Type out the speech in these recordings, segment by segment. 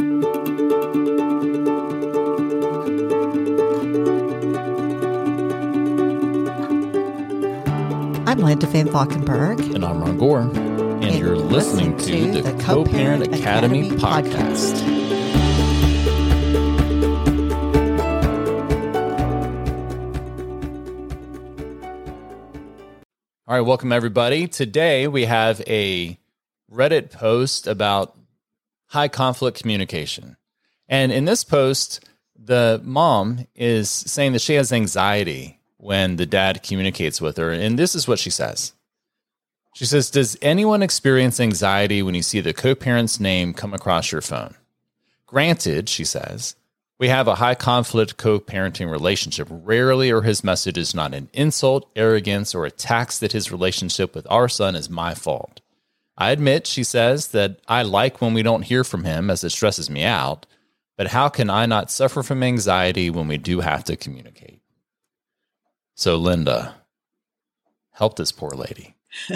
I'm Linda Van Valkenburg. And I'm Ron Gore. And, and you're listening, listening to, to, the Co Parent Academy, Academy, podcast. podcast. All right, welcome everybody. Today we have a Reddit post about high conflict communication. And in this post, the mom is saying that she has anxiety when the dad communicates with her. And this is what she says She says, Does anyone experience anxiety when you see the co parent's name come across your phone? Granted, she says, we have a high conflict co parenting relationship. Rarely are his message is not an insult, arrogance, or attacks that his relationship with our son is my fault. I admit, she says, that I like when we don't hear from him as it stresses me out, but how can I not suffer from anxiety when we do have to communicate? So, Linda, help this poor lady.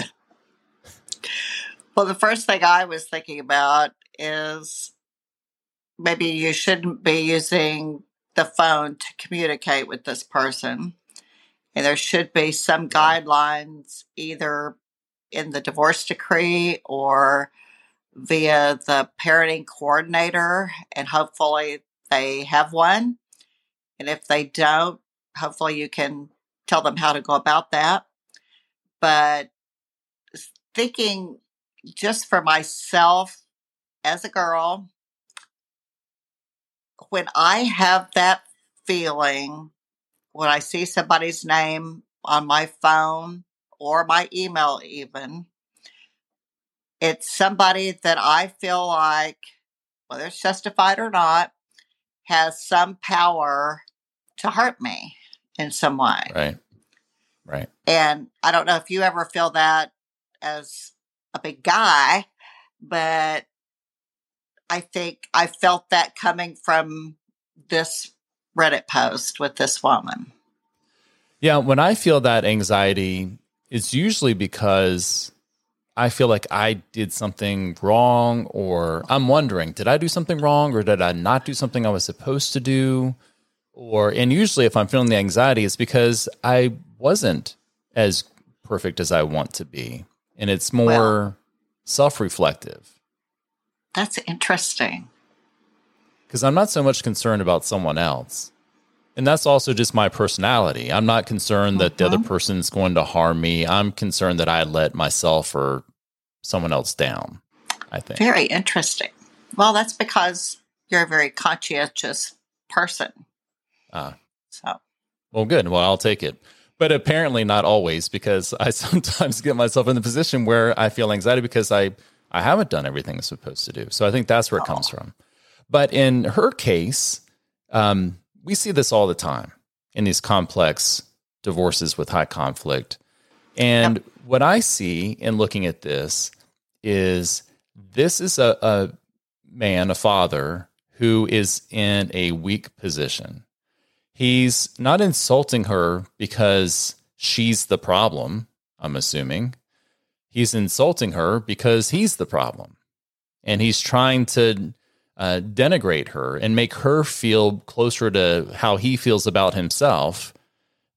well, the first thing I was thinking about is maybe you shouldn't be using the phone to communicate with this person. And there should be some guidelines either in the divorce decree or via the parenting coordinator. And hopefully they have one. And if they don't, hopefully you can tell them how to go about that. But thinking just for myself as a girl, when I have that feeling, when I see somebody's name on my phone or my email, even, it's somebody that I feel like, whether it's justified or not, has some power to hurt me in some way. Right. Right. And I don't know if you ever feel that as a big guy, but I think I felt that coming from this Reddit post with this woman. Yeah, when I feel that anxiety, it's usually because I feel like I did something wrong, or I'm wondering, did I do something wrong, or did I not do something I was supposed to do? or and usually if i'm feeling the anxiety it's because i wasn't as perfect as i want to be. And it's more well, self-reflective. That's interesting. Because i'm not so much concerned about someone else and that's also just my personality i'm not concerned that the other mm-hmm. person's going to harm me i'm concerned that i let myself or someone else down i think very interesting well that's because you're a very conscientious person uh, so, well, good. Well, I'll take it. But apparently not always because I sometimes get myself in the position where I feel anxiety because I, I haven't done everything I'm supposed to do. So I think that's where it comes oh. from. But in her case, um, we see this all the time in these complex divorces with high conflict. And yep. what I see in looking at this is this is a, a man, a father, who is in a weak position. He's not insulting her because she's the problem, I'm assuming. He's insulting her because he's the problem. And he's trying to uh, denigrate her and make her feel closer to how he feels about himself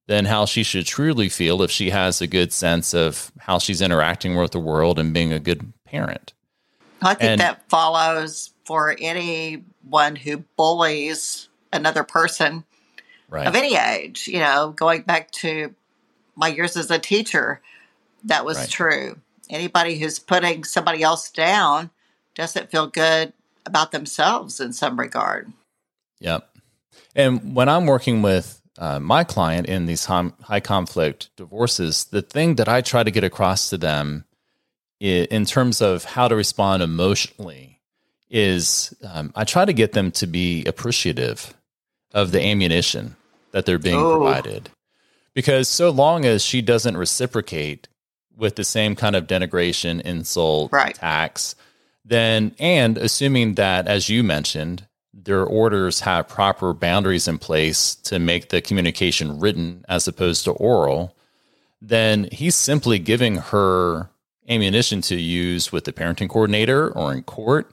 than how she should truly feel if she has a good sense of how she's interacting with the world and being a good parent. I think and, that follows for anyone who bullies another person right. of any age. You know, going back to my years as a teacher, that was right. true. Anybody who's putting somebody else down doesn't feel good about themselves in some regard. Yep. And when I'm working with uh, my client in these high conflict divorces, the thing that I try to get across to them in terms of how to respond emotionally is um, I try to get them to be appreciative of the ammunition that they're being oh. provided. Because so long as she doesn't reciprocate with the same kind of denigration, insult, right. attacks, then, and assuming that, as you mentioned, their orders have proper boundaries in place to make the communication written as opposed to oral, then he's simply giving her ammunition to use with the parenting coordinator or in court.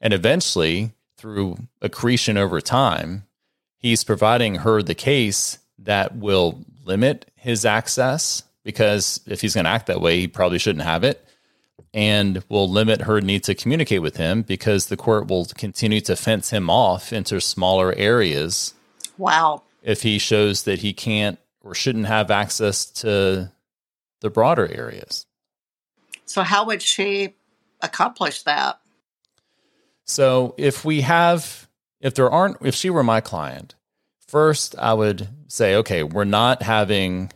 And eventually, through accretion over time, he's providing her the case that will limit his access because if he's going to act that way, he probably shouldn't have it and will limit her need to communicate with him because the court will continue to fence him off into smaller areas. Wow. If he shows that he can't or shouldn't have access to the broader areas. So, how would she accomplish that? So, if we have, if there aren't, if she were my client, first I would say, okay, we're not having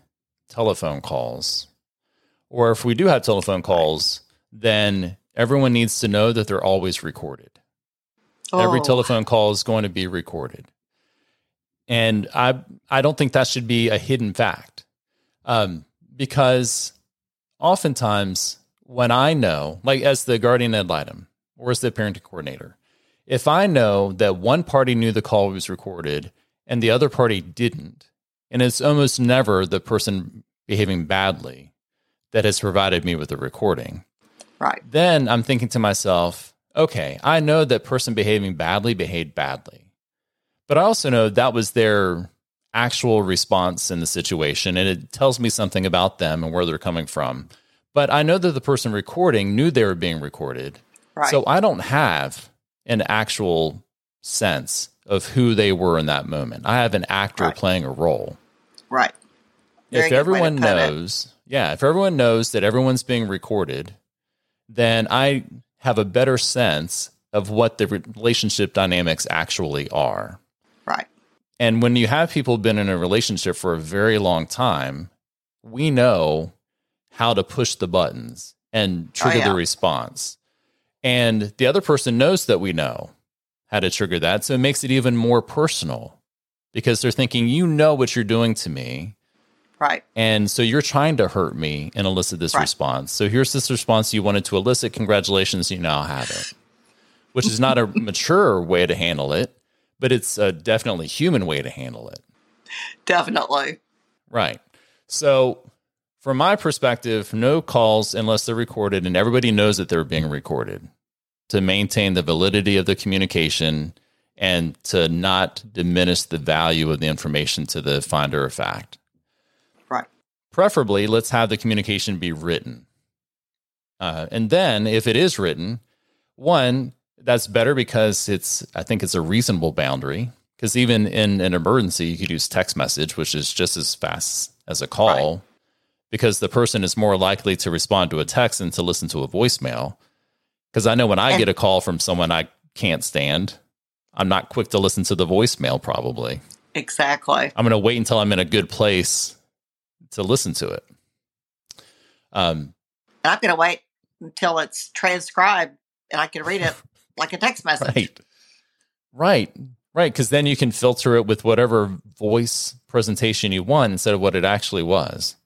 telephone calls. Or if we do have telephone calls, then everyone needs to know that they're always recorded. Oh. Every telephone call is going to be recorded. And I I don't think that should be a hidden fact. Um, because oftentimes when I know, like as the guardian ad litem or as the parenting coordinator, if I know that one party knew the call was recorded and the other party didn't, and it's almost never the person behaving badly that has provided me with the recording, Right. Then I'm thinking to myself, okay, I know that person behaving badly behaved badly. But I also know that was their actual response in the situation and it tells me something about them and where they're coming from. But I know that the person recording knew they were being recorded. Right. So I don't have an actual sense of who they were in that moment. I have an actor right. playing a role. Right. Very if everyone knows, it. yeah, if everyone knows that everyone's being recorded, then I have a better sense of what the relationship dynamics actually are. Right. And when you have people been in a relationship for a very long time, we know how to push the buttons and trigger oh, yeah. the response. And the other person knows that we know how to trigger that. So it makes it even more personal because they're thinking, you know what you're doing to me. Right. And so you're trying to hurt me and elicit this right. response. So here's this response you wanted to elicit. Congratulations, you now have it. Which is not a mature way to handle it, but it's a definitely human way to handle it. Definitely. Right. So from my perspective, no calls unless they're recorded and everybody knows that they're being recorded to maintain the validity of the communication and to not diminish the value of the information to the finder of fact. Preferably, let's have the communication be written. Uh, and then, if it is written, one, that's better because it's, I think it's a reasonable boundary. Because even in an emergency, you could use text message, which is just as fast as a call, right. because the person is more likely to respond to a text than to listen to a voicemail. Because I know when I and, get a call from someone I can't stand, I'm not quick to listen to the voicemail, probably. Exactly. I'm going to wait until I'm in a good place to listen to it. Um, I'm going to wait until it's transcribed and I can read it like a text message. Right. Right. Right. Because then you can filter it with whatever voice presentation you want instead of what it actually was.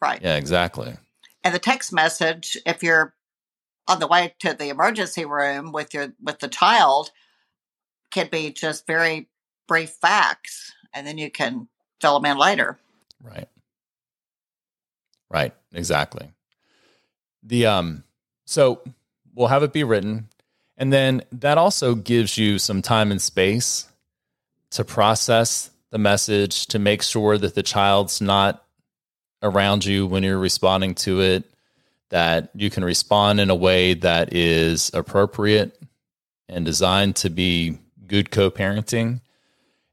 Right. Yeah, exactly. And the text message, if you're on the way to the emergency room with your with the child, can be just very brief facts, and then you can fill them in later. Right. Right. Exactly. The um so we'll have it be written and then that also gives you some time and space to process the message to make sure that the child's not around you when you're responding to it that you can respond in a way that is appropriate and designed to be good co-parenting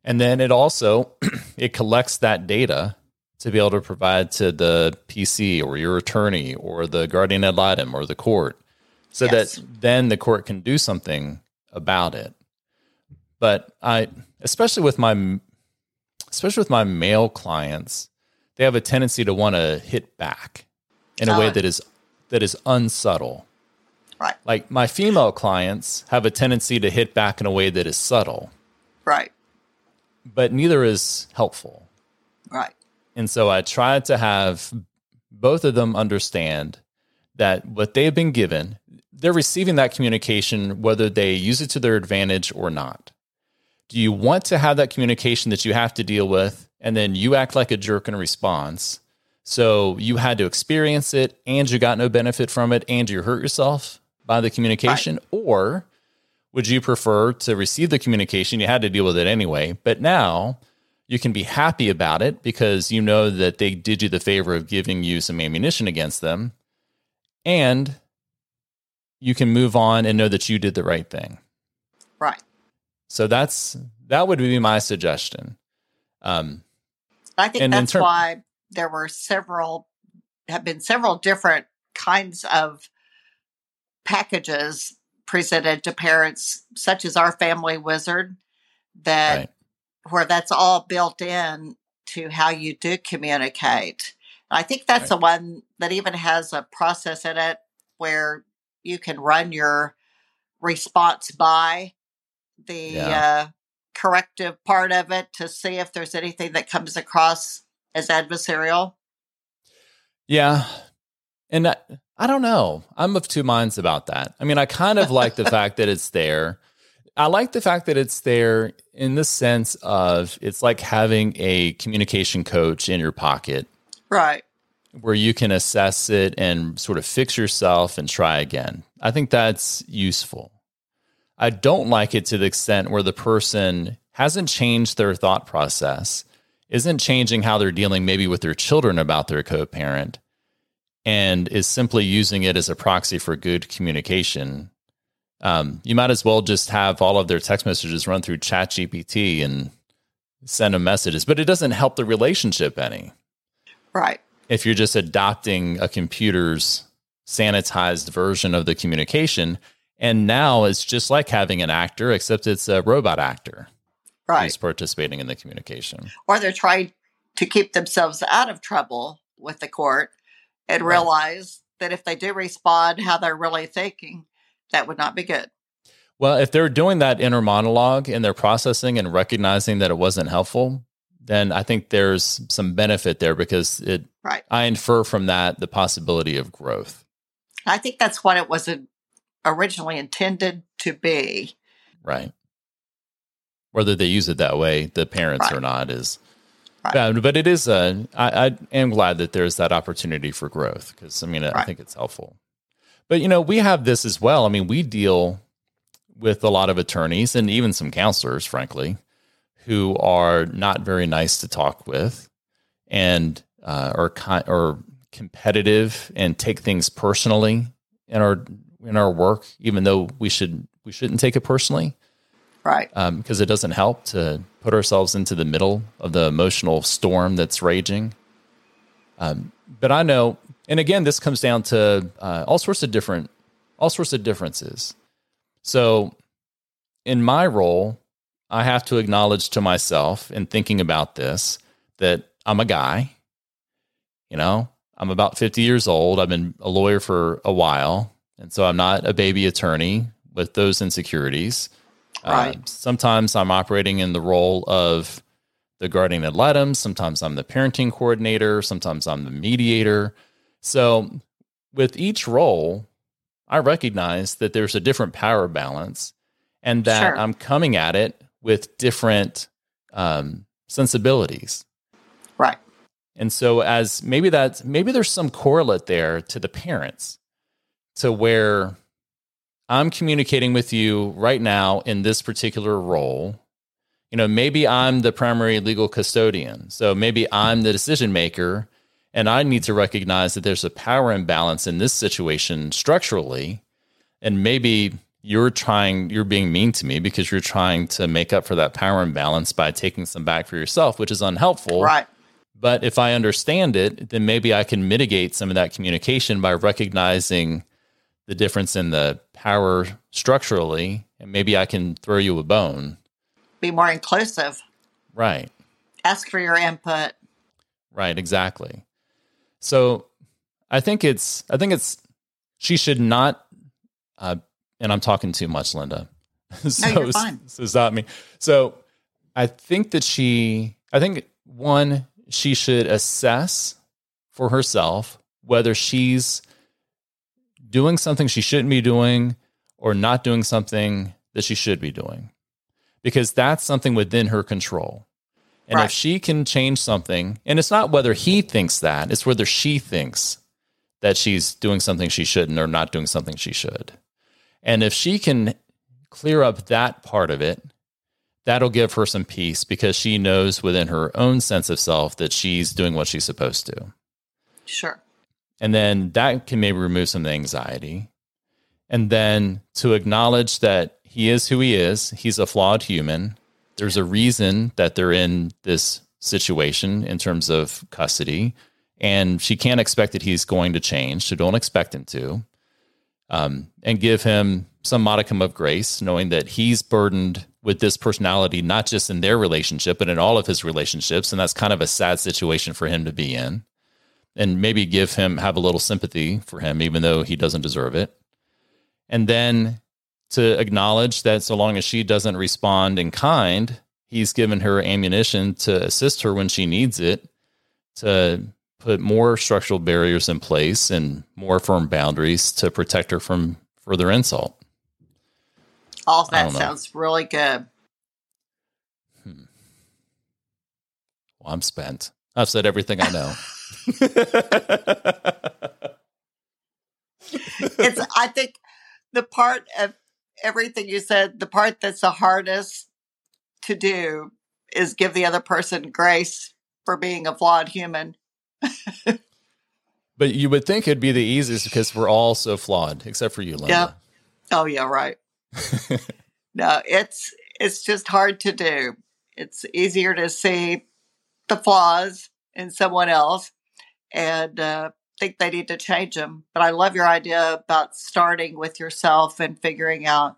and then it also it collects that data to be able to provide to the PC or your attorney or the guardian ad litem or the court so yes. that then the court can do something about it. But I, especially with my, especially with my male clients, they have a tendency to want to hit back in a way oh. that is that is unsubtle. Right. Like my female clients have a tendency to hit back in a way that is subtle. Right. But neither is helpful. And so I tried to have both of them understand that what they've been given, they're receiving that communication whether they use it to their advantage or not. Do you want to have that communication that you have to deal with and then you act like a jerk in response? So you had to experience it and you got no benefit from it and you hurt yourself by the communication? Right. Or Would you prefer to receive the communication? You had to deal with it anyway, but now you can be happy about it because you know that they did you the favor of giving you some ammunition against them. And you can move on and know that you did the right thing. Right. So that's that would be my suggestion. Um, I think that's ter- why there were several have been several different kinds of packages presented to parents, such as OurFamilyWizard, that right. Where that's all built in to how you do communicate. I think that's right. the one that even has a process in it where you can run your response by the yeah. uh, corrective part of it to see if there's anything that comes across as adversarial. Yeah. And I, I don't know. I'm of two minds about that. I mean, I kind of like the fact that it's there. I like the fact that it's there in the sense of it's like having a communication coach in your pocket. Right. Where you can assess it and sort of fix yourself and try again. I think that's useful. I don't like it to the extent where the person hasn't changed their thought process, isn't changing how they're dealing maybe with their children about their co parent, and is simply using it as a proxy for good communication. Um, you might as well just have all of their text messages run through ChatGPT and send them messages, but it doesn't help the relationship any. Right. If you're just adopting a computer's sanitized version of the communication, and now it's just like having an actor, except it's a robot actor right. who's participating in the communication. Or they're trying to keep themselves out of trouble with the court and right. realize that if they do respond how they're really thinking, that would not be good. Well, if they're doing that inner monologue and they're processing and recognizing that it wasn't helpful, then I think there's some benefit there because it right. I infer from that the possibility of growth. I think that's what it was originally intended to be. Right. Whether they use it that way, the parents right. or not, is Right. But it is. A, I, I am glad that there's that opportunity for growth because I mean right. I think it's helpful. But you know we have this as well. I mean we deal with a lot of attorneys and even some counselors, frankly, who are not very nice to talk with and uh, are kind or competitive and take things personally in our in our work, even though we should we shouldn't take it personally right? Because um, it doesn't help to put ourselves into the middle of the emotional storm that's raging. Um, but I know, and again, this comes down to uh, all sorts of different, all sorts of differences. So, in my role, I have to acknowledge to myself in thinking about this that I'm a guy. You know, I'm about 50 years old. I've been a lawyer for a while. And so I'm not a baby attorney with those insecurities. Right. Uh, sometimes I'm operating in the role of the guardian ad litem. Sometimes I'm the parenting coordinator. Sometimes I'm the mediator. So with each role, I recognize that there's a different power balance and that sure. I'm coming at it with different um, sensibilities. Right. And so as maybe that's maybe there's some correlate there to the parents to where I'm communicating with you right now in this particular role. You know, maybe I'm the primary legal custodian. So maybe I'm the decision maker and I need to recognize that there's a power imbalance in this situation structurally. And maybe you're trying, you're being mean to me because you're trying to make up for that power imbalance by taking some back for yourself, which is unhelpful. Right. But if I understand it, then maybe I can mitigate some of that communication by recognizing the difference in the power structurally, and maybe I can throw you a bone. Be more inclusive. Right. Ask for your input. Right, exactly. So I think it's I think it's she should not uh, and I'm talking too much, Linda. so, no, you're fine. So stop me. So I think that she I think one, she should assess for herself whether she's doing something she shouldn't be doing or not doing something that she should be doing because that's something within her control. And right. if she can change something, and it's not whether he thinks that, it's whether she thinks that she's doing something she shouldn't or not doing something she should. And if she can clear up that part of it, that'll give her some peace because she knows within her own sense of self that she's doing what she's supposed to. Sure. And then that can maybe remove some of the anxiety. And then to acknowledge that he is who he is, he's a flawed human. There's a reason that they're in this situation in terms of custody. And she can't expect that he's going to change. So don't expect him to. Um, and give him some modicum of grace, knowing that he's burdened with this personality, not just in their relationship, but in all of his relationships. And that's kind of a sad situation for him to be in. And maybe give him, have a little sympathy for him, even though he doesn't deserve it. And then to acknowledge that so long as she doesn't respond in kind, he's given her ammunition to assist her when she needs it, to put more structural barriers in place and more firm boundaries to protect her from further insult. All that sounds really good. Hmm. Well, I'm spent. I've said everything I know. it's I think the part of everything you said, the part that's the hardest to do is give the other person grace for being a flawed human. but you would think it'd be the easiest because we're all so flawed, except for you, Linda. Yeah. Oh yeah, right. no, it's it's just hard to do. It's easier to see the flaws in someone else and uh, think they need to change them. But I love your idea about starting with yourself and figuring out,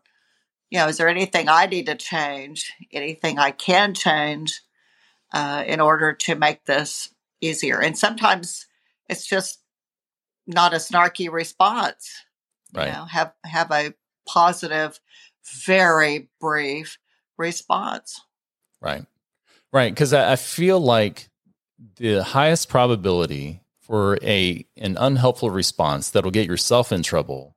you know, is there anything I need to change, anything I can change uh, in order to make this easier? And sometimes it's just not a snarky response. Right. You know, have have a positive, very brief response. Right. Right. Because I, I feel like the highest probability for a an unhelpful response that'll get yourself in trouble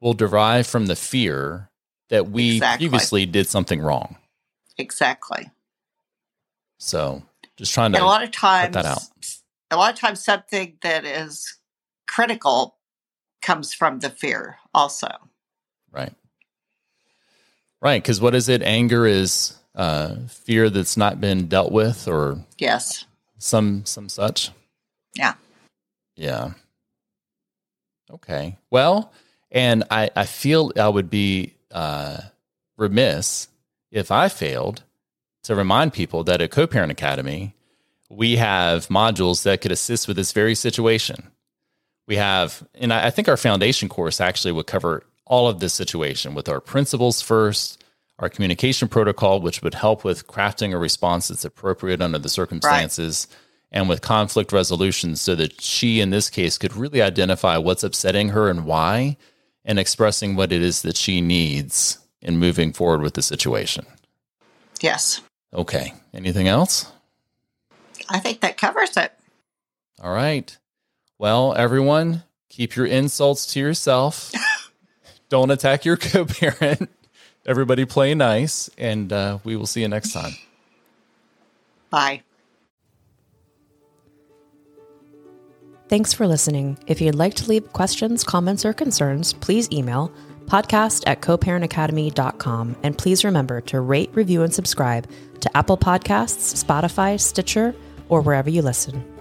will derive from the fear that we exactly. previously did something wrong. Exactly. So just trying to and a lot of times that out. A lot of times something that is critical comes from the fear also. Right. Right. Because what is it? Anger is uh, fear that's not been dealt with or yes some some such yeah yeah. Okay. Well, and I, I feel I would be uh, remiss if I failed to remind people that at Co Parent Academy, we have modules that could assist with this very situation. We have, and I think our foundation course actually would cover all of this situation with our principles first, our communication protocol, which would help with crafting a response that's appropriate under the circumstances. Right and with conflict resolution so that she, in this case, could really identify what's upsetting her and why and expressing what it is that she needs in moving forward with the situation. Yes. Okay. Anything else? I think that covers it. All right. Well, everyone, keep your insults to yourself. Don't attack your co parent. Everybody play nice, and uh, we will see you next time. Bye. Thanks for listening. If you'd like to leave questions, comments, or concerns, please email podcast at coparentacademy.com. And please remember to rate, review, and subscribe to Apple Podcasts, Spotify, Stitcher, or wherever you listen.